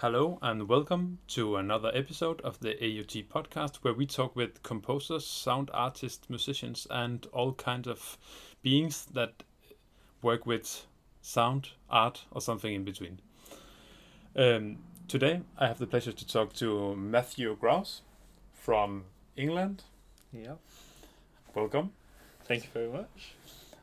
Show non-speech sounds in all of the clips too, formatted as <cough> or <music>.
Hello and welcome to another episode of the AUT podcast where we talk with composers, sound artists, musicians, and all kinds of beings that work with sound, art, or something in between. Um, today I have the pleasure to talk to Matthew Grouse from England. Yeah. Welcome. Thank you very much.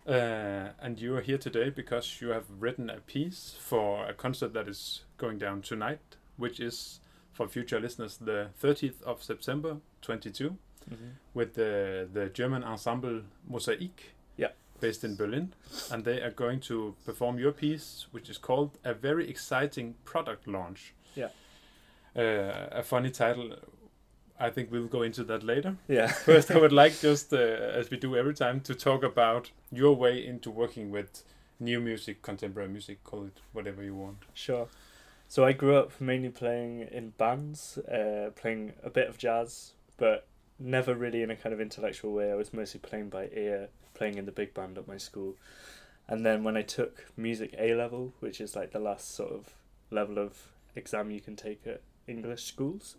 Uh, and you are here today because you have written a piece for a concert that is going down tonight, which is for future listeners the 30th of September 22 Mm-hmm. with the the German ensemble Mosaik, Yeah. based in Berlin, and they are going to perform your piece, which is called "A Very Exciting Product Launch." Yeah. Uh, a funny title. I think we'll go into that later. Yeah. <laughs> First, I would like just uh, as we do every time to talk about your way into working with new music, contemporary music, call it whatever you want. Sure. So I grew up mainly playing in bands, uh, playing a bit of jazz, but never really in a kind of intellectual way. I was mostly playing by ear, playing in the big band at my school. And then when I took music A level, which is like the last sort of level of exam you can take at English schools,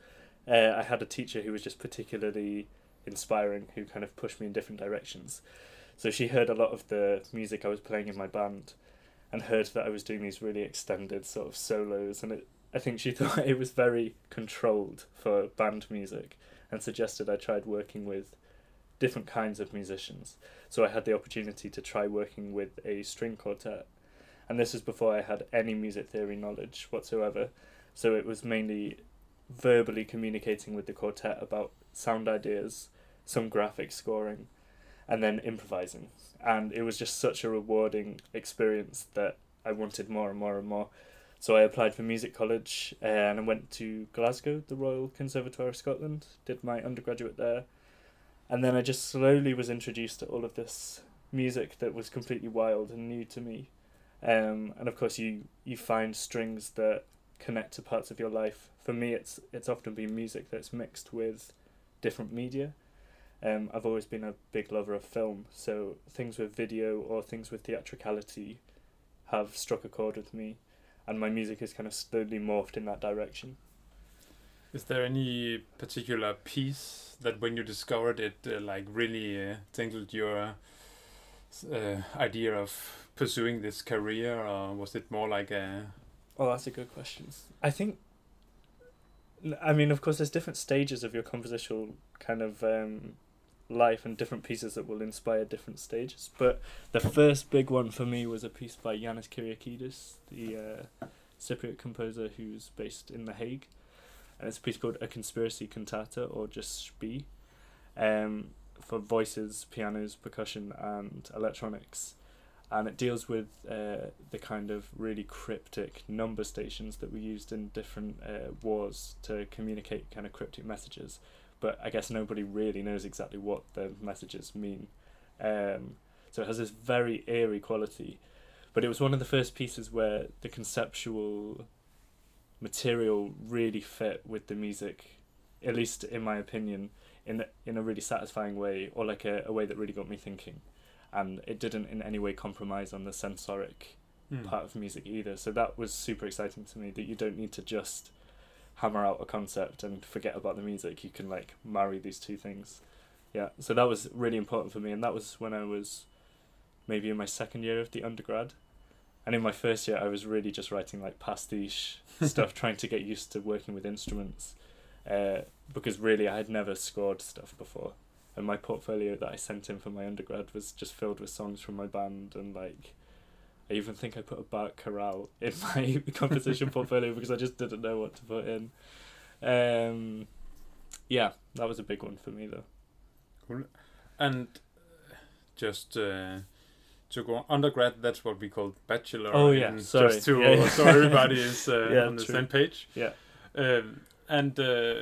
uh, I had a teacher who was just particularly inspiring, who kind of pushed me in different directions. So she heard a lot of the music I was playing in my band and heard that I was doing these really extended sort of solos, and it, I think she <laughs> thought it was very controlled for band music, and suggested I tried working with different kinds of musicians. So I had the opportunity to try working with a string quartet, and this was before I had any music theory knowledge whatsoever. So it was mainly verbally communicating with the quartet about sound ideas, some graphic scoring, and then improvising. And it was just such a rewarding experience that I wanted more and more and more. So I applied for music college uh, and I went to Glasgow, the Royal Conservatoire of Scotland, did my undergraduate there. And then I just slowly was introduced to all of this music that was completely wild and new to me. Um, and of course, you, you find strings that connect to parts of your life. For me, it's it's often been music that's mixed with different media. Um, I've always been a big lover of film, so things with video or things with theatricality have struck a chord with me, and my music has kind of slowly morphed in that direction. Is there any particular piece that, when you discovered it, uh, like really uh, tingled your uh, idea of pursuing this career, or was it more like a Oh, that's a good question. I think. I mean, of course, there's different stages of your compositional kind of um, life and different pieces that will inspire different stages. But the first big one for me was a piece by Yannis Kyriakides, the uh, Cypriot composer who's based in The Hague. And it's a piece called A Conspiracy Cantata, or just Spee, um, for voices, pianos, percussion, and electronics and it deals with uh, the kind of really cryptic number stations that were used in different uh, wars to communicate kind of cryptic messages. But I guess nobody really knows exactly what the messages mean. Um, so it has this very eerie quality. But it was one of the first pieces where the conceptual material really fit with the music, at least in my opinion, in in a really satisfying way, or like a, a way that really got me thinking and it didn't in any way compromise on the sensoric Hmm. part of music either. So that was super exciting to me that you don't need to just hammer out a concept and forget about the music. You can like marry these two things. Yeah. So that was really important for me and that was when I was maybe in my second year of the undergrad. And in my first year I was really just writing like pastiche <laughs> stuff trying to get used to working with instruments. Uh, because really I had never scored stuff before and my portfolio that I sent in for my undergrad was just filled with songs from my band and like I even think I put a Bach chorale in <laughs> my composition portfolio because I just didn't know what to put in. Um, yeah, that was a big one for me though. Cool. And uh, just uh, to go undergrad, that's what we call bachelor. Oh, yeah, and sorry. Just to Yeah, yeah. so everybody is uh, <laughs> Yeah, on the true. same page. Yeah. Um, and uh,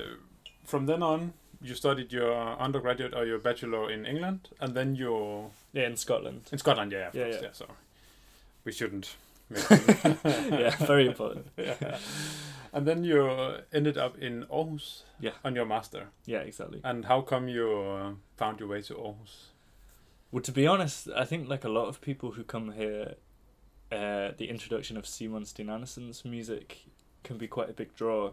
from then on, you studied your undergraduate or your bachelor in England, and then your Yeah, in Scotland. in Scotland. Yeah, of Yeah, course, yeah. yeah. Sorry, we shouldn't. <laughs> <laughs> yeah, very important. <laughs> yeah. And then you ended up in Aarhus. Yeah. On your master. Yeah, exactly. And how come you uh, found your way to Aarhus? Well, to be honest, I think like a lot of people who come here, uh, the introduction of Simon Steen-Andersen's music can be quite a big draw.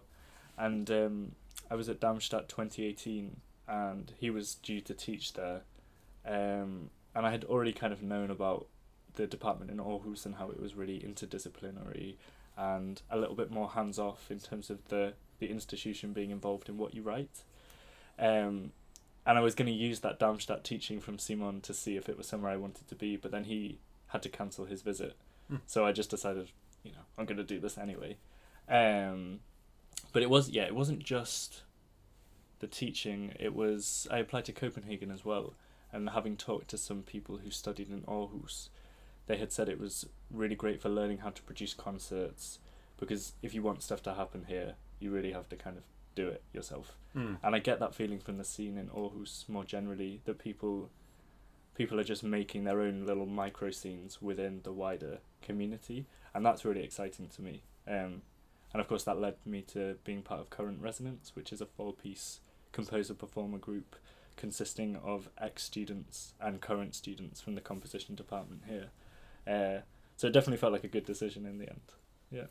And um, I was at Darmstadt 2018, and he was due to teach there. Um, and I had already kind of known about the department in Aarhus and how it was really interdisciplinary and a little bit more hands off in terms of the, the institution being involved in what you write. Um, and I was going to use that Darmstadt teaching from Simon to see if it was somewhere I wanted to be, but then he had to cancel his visit. Hmm. So I just decided, you know, I'm going to do this anyway. Um, but it was, yeah, it wasn't just the teaching, it was, I applied to Copenhagen as well. And having talked to some people who studied in Aarhus, they had said it was really great for learning how to produce concerts because if you want stuff to happen here, you really have to kind of do it yourself. Mm. And I get that feeling from the scene in Aarhus more generally that people people are just making their own little micro scenes within the wider community, and that's really exciting to me. Um, and of course, that led me to being part of Current Resonance, which is a four piece composer performer group consisting of ex students and current students from the composition department here. Uh, so it definitely felt like a good decision in the end. Yeah.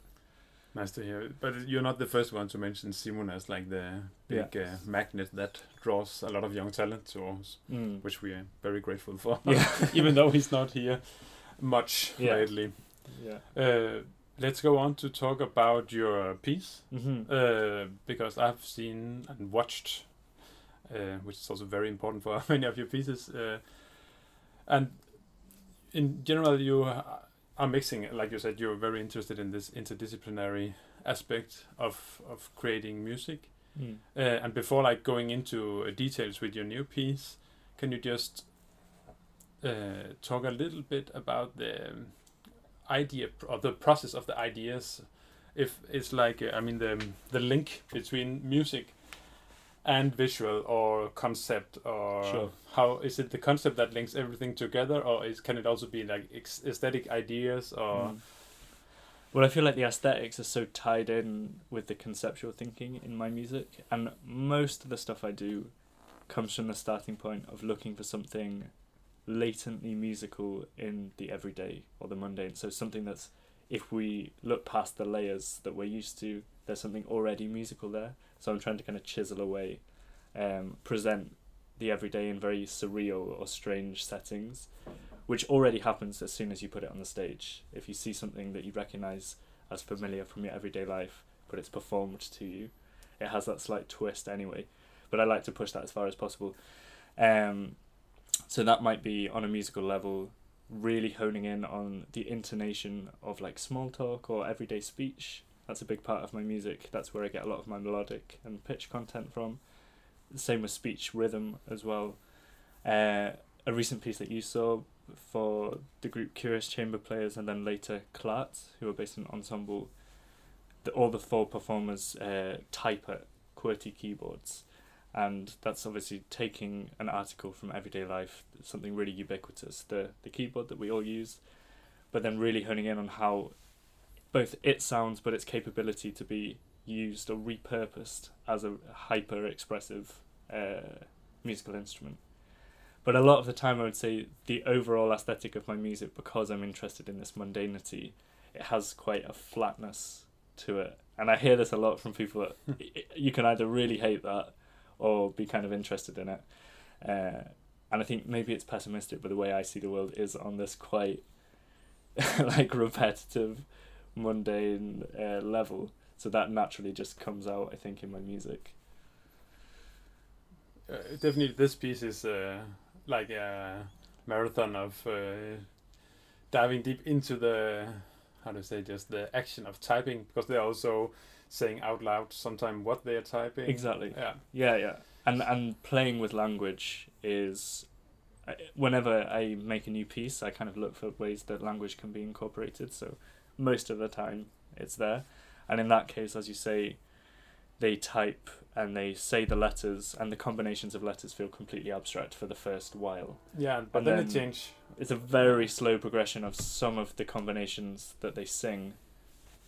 Nice to hear. But you're not the first one to mention Simon as like the big uh, magnet that draws a lot of young talent to us, Mm. which we are very grateful for. Yeah. <laughs> <laughs> Even though he's not here much Yeah. lately. Yeah. Uh, let's go on to talk about your piece. hmm Uh, because I've seen and watched, uh, which is also very important for <laughs> many of your pieces. Uh, and in general, you are mixing, like you said, you're very interested in this interdisciplinary aspect of of creating music. Mm. Uh, and before like going into uh, details with your new piece, can you just uh, talk a little bit about the idea or the process of the ideas? If it's like uh, I mean the the link between music and visual or concept or Sure. how is it the concept that links everything together or is can it also be like ex- aesthetic ideas or Mm. Well, I feel like the aesthetics are so tied in with the conceptual thinking in my music, and most of the stuff I do comes from the starting point of looking for something latently musical in the everyday or the mundane. So something that's, if we look past the layers that we're used to, there's something already musical there. So I'm trying to kind of chisel away, um, present the everyday in very surreal or strange settings which already happens as soon as you put it on the stage. If you see something that you recognize as familiar from your everyday life, but it's performed to you, it has that slight twist anyway. But I like to push that as far as possible. Um, so that might be on a musical level, really honing in on the intonation of like small talk or everyday speech. That's a big part of my music. That's where I get a lot of my melodic and pitch content from. Same with speech rhythm as well. Uh, a recent piece that you saw for the group Curious Chamber Players and then later Klart, who are based in Ensemble, the, all the four performers uh, type at QWERTY keyboards. And that's obviously taking an article from everyday life, something really ubiquitous, the, the keyboard that we all use, but then really honing in on how both it sounds but its capability to be used or repurposed as a hyper expressive uh, musical instrument. But a lot of the time, I would say the overall aesthetic of my music, because I'm interested in this mundanity, it has quite a flatness to it. And I hear this a lot from people that <laughs> you can either really hate that or be kind of interested in it. Uh, and I think maybe it's pessimistic, but the way I see the world is on this quite <laughs> like repetitive, mundane uh, level. So that naturally just comes out, I think, in my music. uh, definitely this piece is uh, like a marathon of uh, diving deep into the how to say just the action of typing because they're also saying out loud sometimes what they are typing Exactly. yeah Yeah, yeah. And and playing with language is uh, whenever I make a new piece, I kind of look for ways that language can be incorporated. So most of the time it's there. And in that case, as you say, they type and they say the letters and the combinations of letters feel completely abstract for the first while. yeah but And then, then- it change It's a very slow progression of some of the combinations that they sing.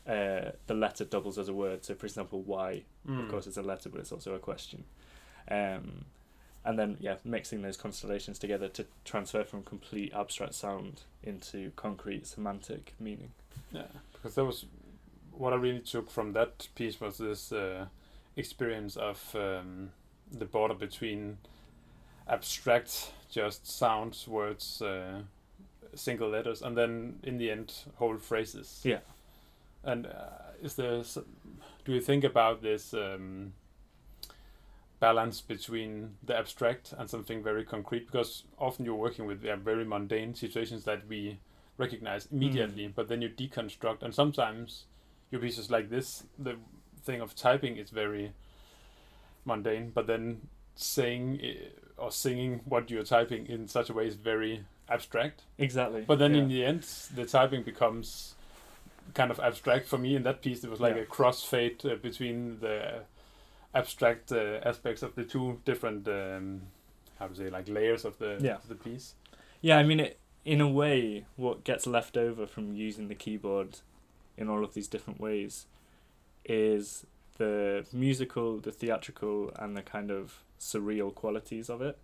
Uh, the letter doubles as a word. So, for example, Y Mm. of course, it's a letter, but it's also a question. Um, and then, yeah, mixing those constellations together to transfer from complete abstract sound into concrete semantic meaning. yeah because that was what I really took from that piece was this uh, experience of um, the border between abstract, just sounds, words, uh, single letters, and then in the end, whole phrases. Yeah. And uh, is there? Do you think about this um, balance between the abstract and something very concrete? Because often you're working with yeah, very mundane situations that we recognize immediately, but then you deconstruct, and sometimes your pieces like this, the thing of typing is very mundane, but then saying i- or singing what you're typing in such a way is very abstract. Exactly. But then yeah. in the end, the typing becomes kind of abstract for me. In that piece, It was like Yeah. a crossfade uh, between the abstract uh, aspects of the two different, um, how to say, like layers of the Yeah. of the piece. Yeah, I mean, it, in a way, what gets left over from using the keyboard in all of these different ways is the musical, the theatrical, and the kind of surreal qualities of it.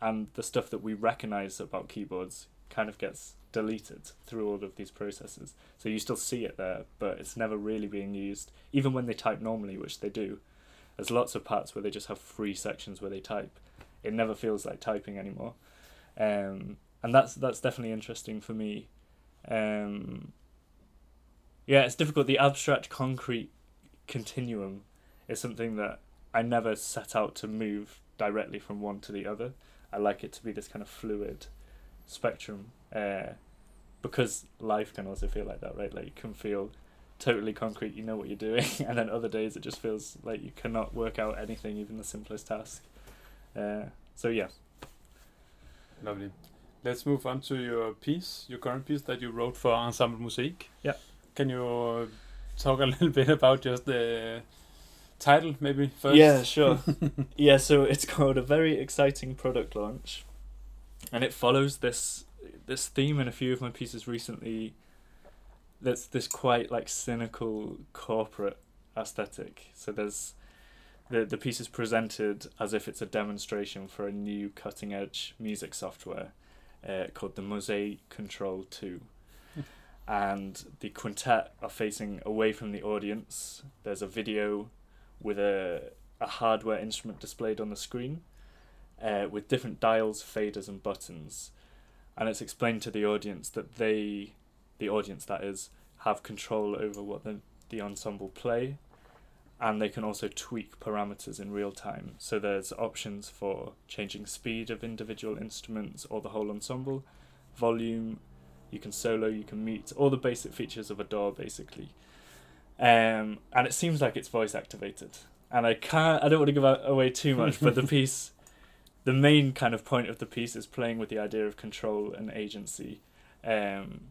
And the stuff that we recognize about keyboards kind of gets deleted through all of these processes. So you still see it there, but it's never really being used, even when they type normally, which they do. There's lots of parts where they just have free sections where they type. It never feels like typing anymore. Um, and that's that's definitely interesting for me. Um, yeah, it's difficult. The abstract concrete continuum is something that I never set out to move directly from one to the other. I like it to be this kind of fluid spectrum, uh, because life can also feel like that, right? Like you can feel totally concrete, you know what you're doing, <laughs> and then other days it just feels like you cannot work out anything, even the simplest task. Uh, so yeah, Lovely. Let's move on to your piece, your current piece that you wrote for Ensemble Mosaik. Yeah. Can you talk a <laughs> little bit about just the title, maybe first? Yeah, sure. <laughs> yeah, so it's called a very exciting product launch, and it follows this this theme in a few of my pieces recently. That's this quite like cynical corporate aesthetic. So there's the the piece is presented as if it's a demonstration for a new cutting edge music software uh, called the Mosaic Control Two. <laughs> And the quintet are facing away from the audience. There's a video with a, a hardware instrument displayed on the screen uh, with different dials, faders, and buttons. And it's explained to the audience that they, the audience that is, have control over what the, the ensemble play and they can also tweak parameters in real time. So there's options for changing speed of individual instruments or the whole ensemble, volume, you can solo, you can mute, all the basic features of a DAW basically um, and it seems like it's voice activated. And I can't, I don't want to give away too much, but the <laughs> piece, the main kind of point of the piece is playing with the idea of control and agency, um,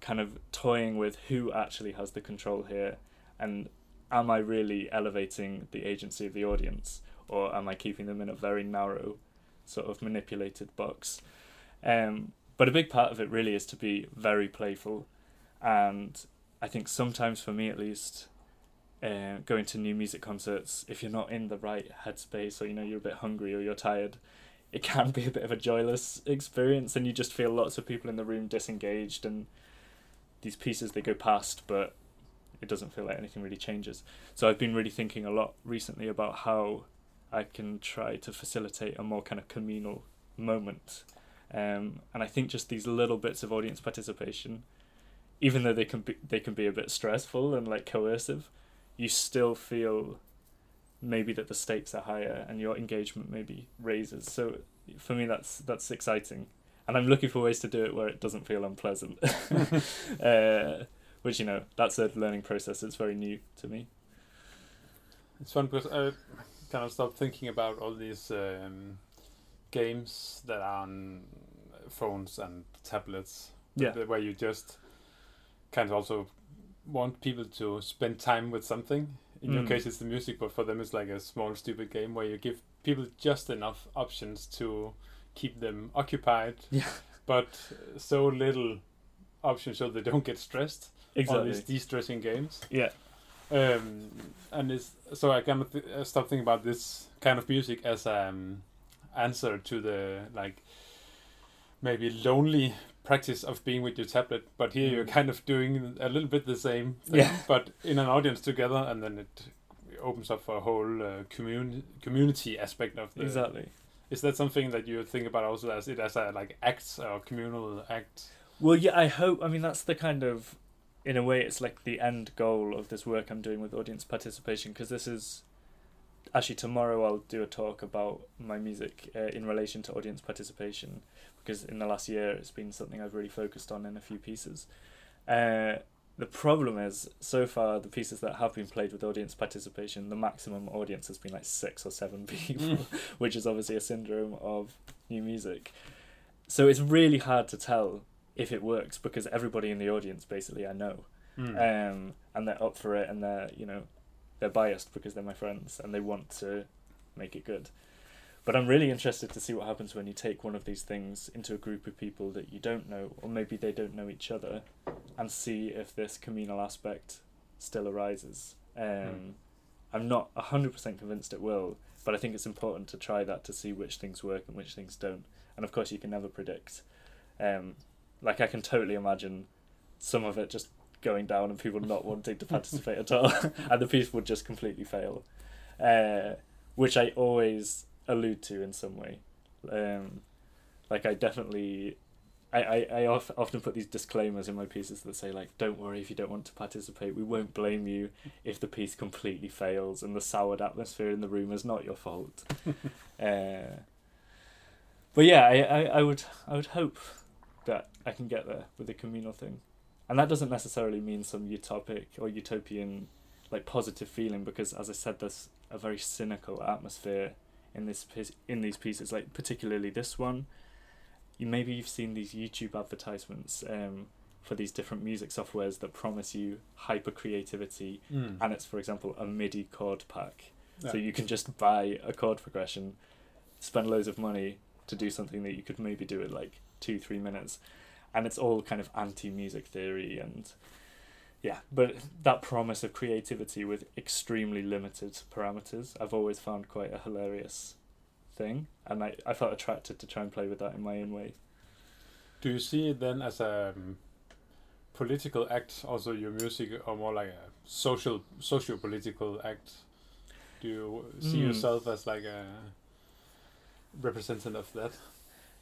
kind of toying with who actually has the control here, and am I really elevating the agency of the audience, or am I keeping them in a very narrow, sort of manipulated box? Um, but a big part of it really is to be very playful, and I think sometimes for me at least, uh, going to new music concerts, if you're not in the right headspace or you know you're a bit hungry or you're tired, it can be a bit of a joyless experience, and you just feel lots of people in the room disengaged, and these pieces they go past, but it doesn't feel like anything really changes. So I've been really thinking a lot recently about how I can try to facilitate a more kind of communal moment, um, and I think just these little bits of audience participation even though they can be they can be a bit stressful and like coercive, you still feel maybe that the stakes are higher and your engagement maybe raises. So for me that's that's exciting. And I'm looking for ways to do it where it doesn't feel unpleasant. <laughs> uh, which you know, that's a learning process. It's very new to me. It's fun because I kind of stopped thinking about all these um, games that are on phones and tablets. Yeah. Where you just kind of also want people to spend time with something. In your Mm. case, it's the music, but for them, it's like a small, stupid game where you give people just enough options to keep them occupied, Yeah. <laughs> but so little options so they don't get stressed on Exactly. these de-stressing games. Yeah. Um, and it's, so I kind of th- uh, stopped thinking about this kind of music as um answer to the like maybe lonely practice of being with your tablet, but here you're Mm. kind of doing a little bit the same thing, Yeah. but in an audience together, and then it opens up for a whole uh, community community aspect of the. Exactly. Is that something that you think about also as it as a like act or communal act? Well, yeah, I hope. I mean, that's the kind of, in a way, it's like the end goal of this work I'm doing with audience participation because this is. Actually, tomorrow I'll do a talk about my music uh, in relation to audience participation because in the last year it's been something I've really focused on in a few pieces. Uh, the problem is, so far, the pieces that have been played with audience participation, the maximum audience has been like six or seven <laughs> people, which is obviously a syndrome of new music. So it's really hard to tell if it works because everybody in the audience basically I know, Hmm. um, and they're up for it, and they're you know, they're biased because they're my friends and they want to make it good. But I'm really interested to see what happens when you take one of these things into a group of people that you don't know, or maybe they don't know each other, and see if this communal aspect still arises. Um, Hmm. I'm not hundred percent convinced it will, but I think it's important to try that to see which things work and which things don't. And of course, you can never predict. Um, like I can totally imagine some of it just going down and people not wanting to participate at all, <laughs> and the piece would just completely fail, uh, which I always allude to in some way. Um, like I definitely, I I, I of, often put these disclaimers in my pieces that say like, don't worry if you don't want to participate. We won't blame you if the piece completely fails and the soured atmosphere in the room is not your fault. <laughs> uh, but yeah, I, I, I would I would hope that I can get there with the communal thing, and that doesn't necessarily mean some utopic or utopian like positive feeling because as I said, there's a very cynical atmosphere in this in these pieces, like particularly this one. You maybe you've seen these YouTube advertisements um, for these different music softwares that promise you hyper creativity, Hmm. and it's for example a MIDI chord pack. Yeah. So you can just buy a chord progression, spend loads of money to do something that you could maybe do in like two, three minutes. And it's all kind of anti music theory and yeah, but that promise of creativity with extremely limited parameters, I've always found quite a hilarious thing. And I, I felt attracted to try and play with that in my own way. Do you see it then as a um, political act, also your music, or more like a social, socio-political act? Do you see Hmm. yourself as like a representative of that?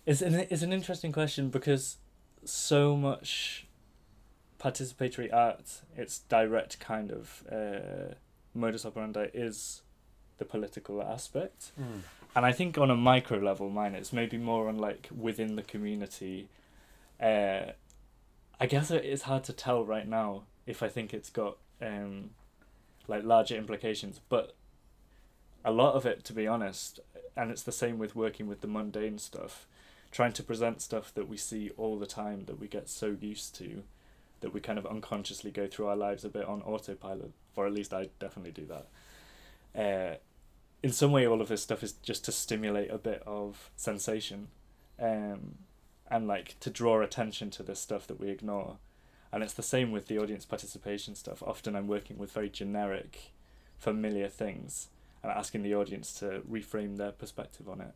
It's an, it's an interesting question because so much participatory art, its direct kind of uh, modus operandi is the political aspect. And I think on a micro level, mine it's maybe more on like within the community. Uh, I guess it is hard to tell right now if I think it's got um, like larger implications, but a lot of it, to be honest, and it's the same with working with the mundane stuff, trying to present stuff that we see all the time that we get so used to, that we kind of unconsciously go through our lives a bit on autopilot, or at least I definitely do that. Uh, in some way, all of this stuff is just to stimulate a bit of sensation, um, and like to draw attention to this stuff that we ignore. And it's the same with the audience participation stuff. Often I'm working with very generic, familiar things and asking the audience to reframe their perspective on it.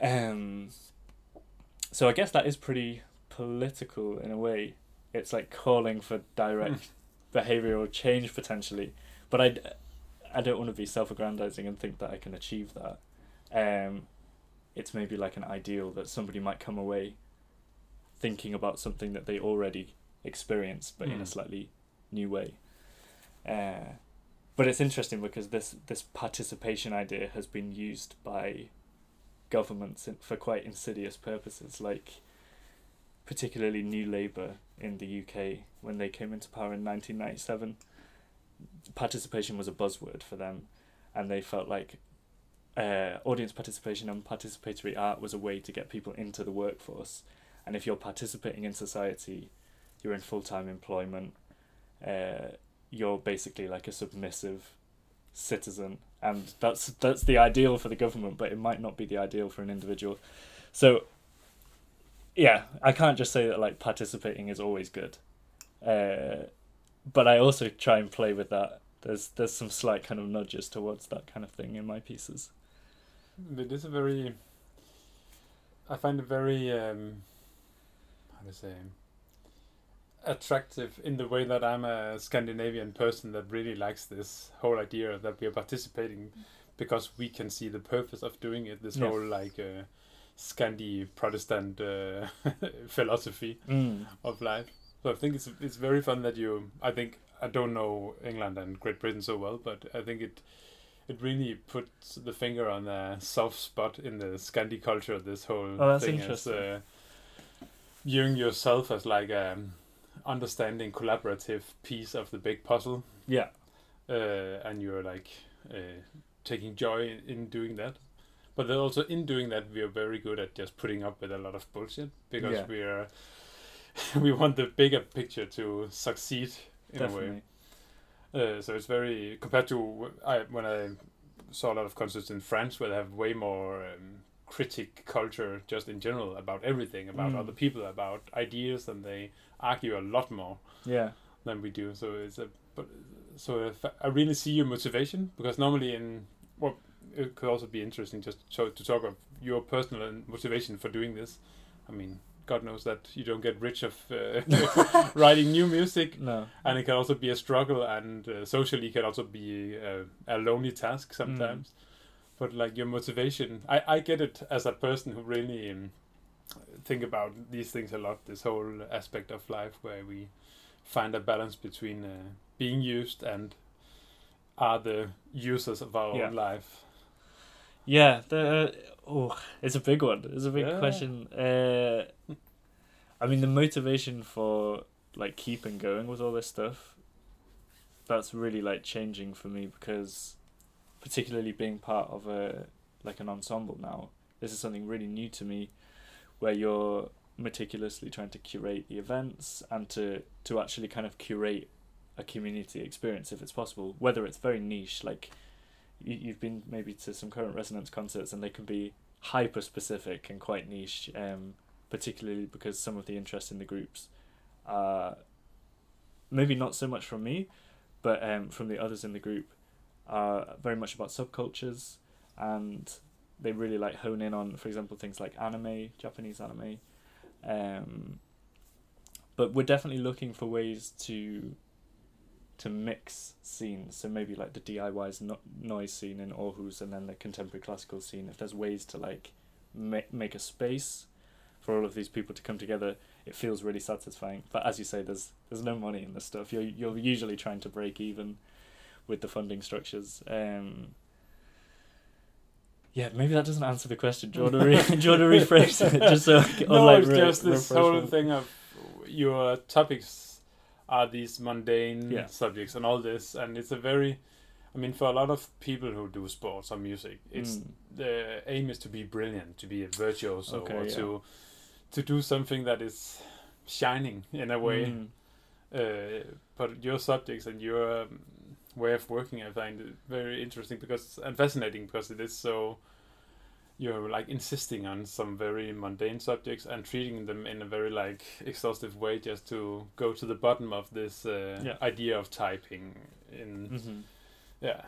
Um, so I guess that is pretty political in a way. It's like calling for direct behavioral change potentially, but I, I don't want to be self-aggrandizing and think that I can achieve that. Um, it's maybe like an ideal that somebody might come away thinking about something that they already experienced, but in a Mm. slightly new way. Uh, but it's interesting because this this participation idea has been used by governments for quite insidious purposes, like particularly New Labour in the UK when they came into power in 1997. Participation was a buzzword for them, and they felt like uh, audience participation and participatory art was a way to get people into the workforce. And if you're participating in society, you're in full time employment. Uh, you're basically like a submissive citizen, and that's that's the ideal for the government, but it might not be the ideal for an individual. So, yeah, I can't just say that like participating is always good, uh, but I also try and play with that. There's there's some slight kind of nudges towards that kind of thing in my pieces. It is a very. I find it very. Um, how to say attractive in the way that I'm a Scandinavian person that really likes this whole idea that we are participating because we can see the purpose of doing it. This Yeah. whole like uh, Scandi Protestant uh, <laughs> philosophy Mm. of life. So I think it's it's very fun that you. I think I don't know England and Great Britain so well, but I think it it really puts the finger on a soft spot in the Scandi culture. This whole Oh, that's thing interesting. as uh, viewing yourself as like a understanding collaborative piece of the big puzzle, Yeah. uh, and you're like uh, taking joy in, in doing that. But then also in doing that, we are very good at just putting up with a lot of bullshit because Yeah. we are <laughs> we want the bigger picture to succeed in a way. Uh, so it's very compared to I, when I saw a lot of concerts in France where they have way more um, critic culture just in general about everything, about Mm. other people, about ideas, and they argue a lot more Yeah. than we do. So it's a but so if I really see your motivation because normally in well it could also be interesting just to, to talk of your personal motivation for doing this. I mean, God knows that you don't get rich of uh, <laughs> <laughs> writing new music No. and it can also be a struggle and uh, socially it can also be uh, a lonely task Mm. sometimes but like your motivation I, I get it as a person who really um, think about these things a lot this whole aspect of life where we find a balance between uh, being used and are the users of our Yeah. own life Yeah, the oh, it's a big one. It's a big Yeah. question. Uh, I mean, the motivation for like keeping going with all this stuff, that's really like changing for me because, particularly being part of a like an ensemble now, this is something really new to me, where you're meticulously trying to curate the events and to to actually kind of curate a community experience if it's possible, whether it's very niche like you've been maybe to some current resonance concerts and they can be hyper specific and quite niche um particularly because some of the interest in the groups are maybe not so much from me but um from the others in the group are very much about subcultures and they really like hone in on for example things like anime japanese anime. Um but we're definitely looking for ways to to mix scenes. So maybe like the DIY's no- noise scene in Aarhus and then the contemporary classical scene. If there's ways to like ma- make a space for all of these people to come together, it feels really satisfying. But as you say, there's there's no money in this stuff. You're you're usually trying to break even with the funding structures. Um, yeah, maybe that doesn't answer the question. Do you want to, re- <laughs> do you want to <laughs> rephrase it just so I can, no, like, it's re- just this whole thing of your topics are these mundane Yeah. subjects and all this, and it's a very, I mean, for a lot of people who do sports or music, it's Mm. the aim is to be brilliant, to be a virtuoso, Okay, or yeah. to to do something that is shining in a way. Mm. Uh, but your subjects and your um, way of working, I find it very interesting because and fascinating because it is so. You're like insisting on some very mundane subjects and treating them in a very like exhaustive way, just to go to the bottom of this uh, Yeah. idea of typing. In Mhm. yeah,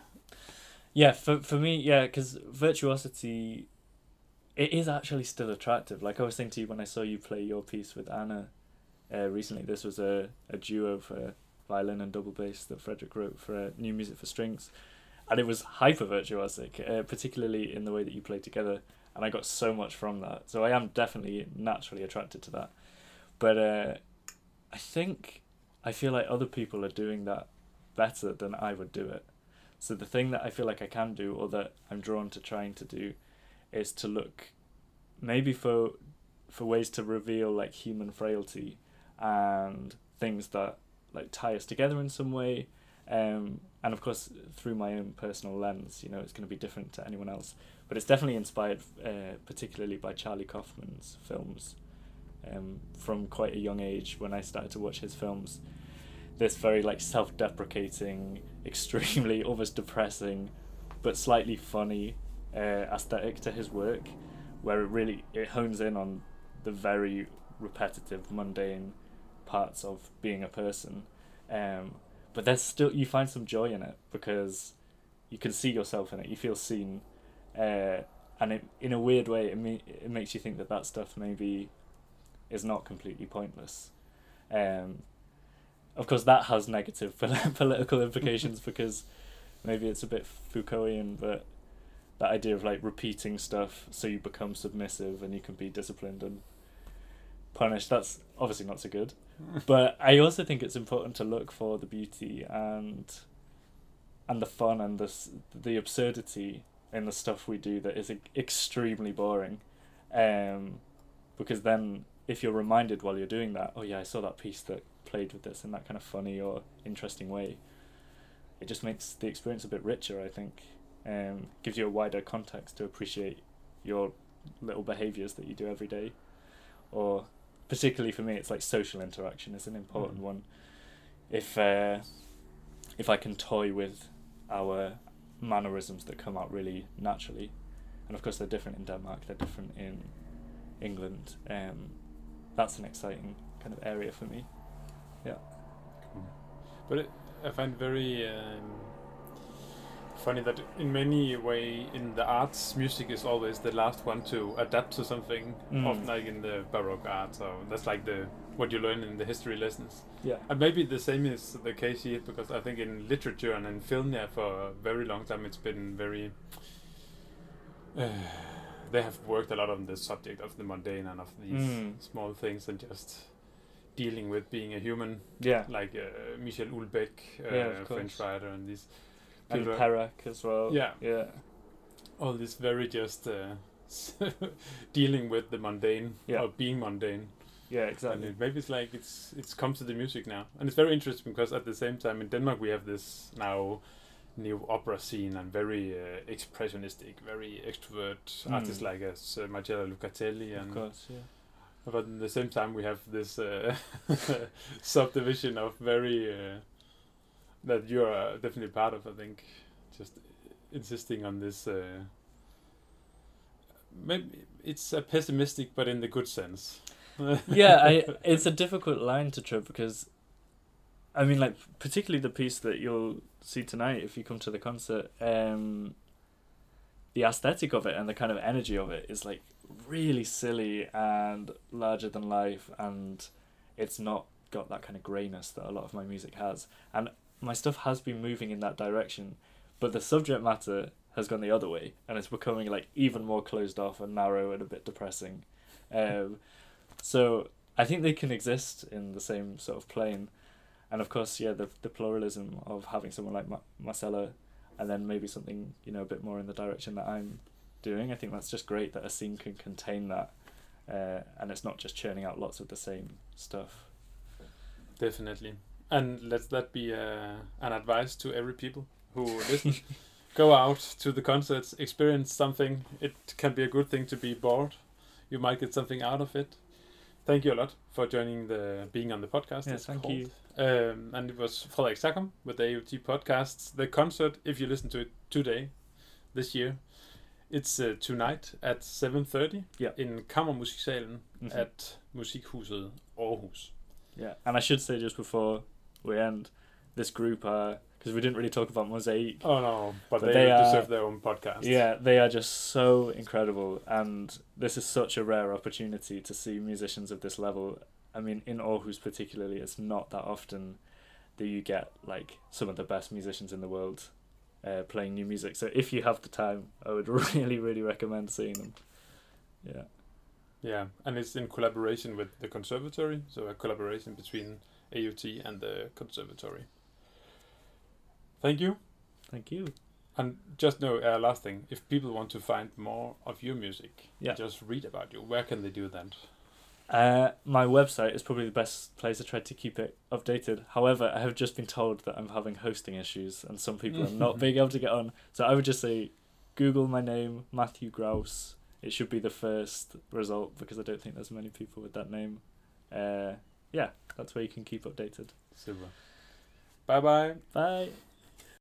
Yeah, for for me, yeah, because virtuosity, it is actually still attractive. Like I was saying to you when I saw you play your piece with Anna, uh, recently. This was a a duo for violin and double bass that Frederik wrote for uh, New Music for Strings, and it was hyper virtuosic, uh, particularly in the way that you played together. And I got so much from that. So I am definitely naturally attracted to that. But uh, I think I feel like other people are doing that better than I would do it. So the thing that I feel like I can do, or that I'm drawn to trying to do, is to look, maybe for, for ways to reveal like human frailty, and things that like tie us together in some way, um, and of course through my own personal lens, you know, it's going to be different to anyone else. But it's definitely inspired, uh, particularly by Charlie Kaufman's films, um, from quite a young age when I started to watch his films. This very like self-deprecating, <laughs> extremely almost depressing, but slightly funny uh, aesthetic to his work, where it really it hones in on the very repetitive, mundane parts of being a person. Um, but there's still you find some joy in it because you can see yourself in it. You feel seen, uh, and it, in a weird way, it me- it makes you think that that stuff maybe is not completely pointless. Um, of course, that has negative <laughs> political implications <laughs> because maybe it's a bit Foucaultian, but that idea of like repeating stuff so you become submissive and you can be disciplined and punished, that's obviously not so good. But I also think it's important to look for the beauty and and the fun and the the absurdity in the stuff we do that is extremely boring, um, because then if you're reminded while you're doing that, oh yeah, I saw that piece that played with this in that kind of funny or interesting way. It just makes the experience a bit richer. I think, um, gives you a wider context to appreciate your little behaviors that you do every day, or particularly for me, it's like social interaction is an important Mm. one. If uh, if I can toy with our mannerisms that come out really naturally, and of course they're different in Denmark, they're different in England. Um, that's an exciting kind of area for me. Yeah. But it, I find very um, funny that in many way in the arts, music is always the last one to adapt to something. Mm. Often like in the Baroque art, so that's like the what you learn in the history lessons. Yeah. And maybe the same is the case here because I think in literature and in film, yeah, for a very long time it's been very. Uh, <sighs> they have worked a lot on the subject of the mundane and of these Mm. small things and just dealing with being a human Yeah. like uh, Michel Houellebecq, uh, Yeah, French writer, and these And people are- as well. Yeah. Yeah. all this very just uh, <laughs> dealing with the mundane Yeah. or being mundane. Yeah. And Exactly. it, maybe it's like it's it's come to the music now, and it's very interesting because at the same time in Denmark we have this now new opera scene and very uh, expressionistic, very extrovert Mm. artists like us, uh, Marcela Lucatelli, Of and course. Yeah. but at the same time we have this uh, <laughs> subdivision of very uh, that you're uh, definitely part of. I think just insisting on this. Uh, maybe it's a pessimistic, but in the good sense. <laughs> yeah, I it's a difficult line to trip because I mean like particularly the piece that you'll see tonight if you come to the concert, um the aesthetic of it and the kind of energy of it is like really silly and larger than life and it's not got that kind of grayness that a lot of my music has. And my stuff has been moving in that direction, but the subject matter has gone the other way and it's becoming like even more closed off and narrow and a bit depressing. Um so I think they can exist in the same sort of plane, and of course, yeah, the the pluralism of having someone like Ma- Marcela, and then maybe something you know a bit more in the direction that I'm doing. I think that's just great that a scene can contain that, uh, and it's not just churning out lots of the same stuff. Definitely, and let that be uh, an advice to every people who listen. Go out to the concerts, experience something. It can be a good thing to be bored. You might get something out of it. Thank you a lot for joining the being on the podcast. It's thank called. you. Um, and it was Frederik Sackum with the AUT podcasts. The concert, if you listen to it today, this year, it's uh, tonight at 7.30 Yeah. in Kammermusiksalen Mhm. at Musikhuset Aarhus. Yeah, and I should say just before we end, this group are because we didn't really talk about Mosaik. Oh no, but, But they, they are- deserve their own podcast. Yeah, they are just so incredible, and this is such a rare opportunity to see musicians of this level. I mean, in Aarhus particularly, it's not that often that you get like some of the best musicians in the world uh, playing new music. So if you have the time, I would <laughs> really, really recommend seeing them. Yeah, Yeah, and it's in collaboration with the conservatory, so a collaboration between AUT and the conservatory. Thank you. thank you. And just know, uh, last thing, if people want to find more of your music, Yeah. just read about you, where can they do that? Uh, my website is probably the best place. I try to keep it updated. However, I have just been told that I'm having hosting issues, and some people are not <laughs> being able to get on. So I would just say, Google my name, Matthew Grouse. It should be the first result because I don't think there's many people with that name. Uh, yeah, that's where you can keep updated. Super. Bye bye. Bye.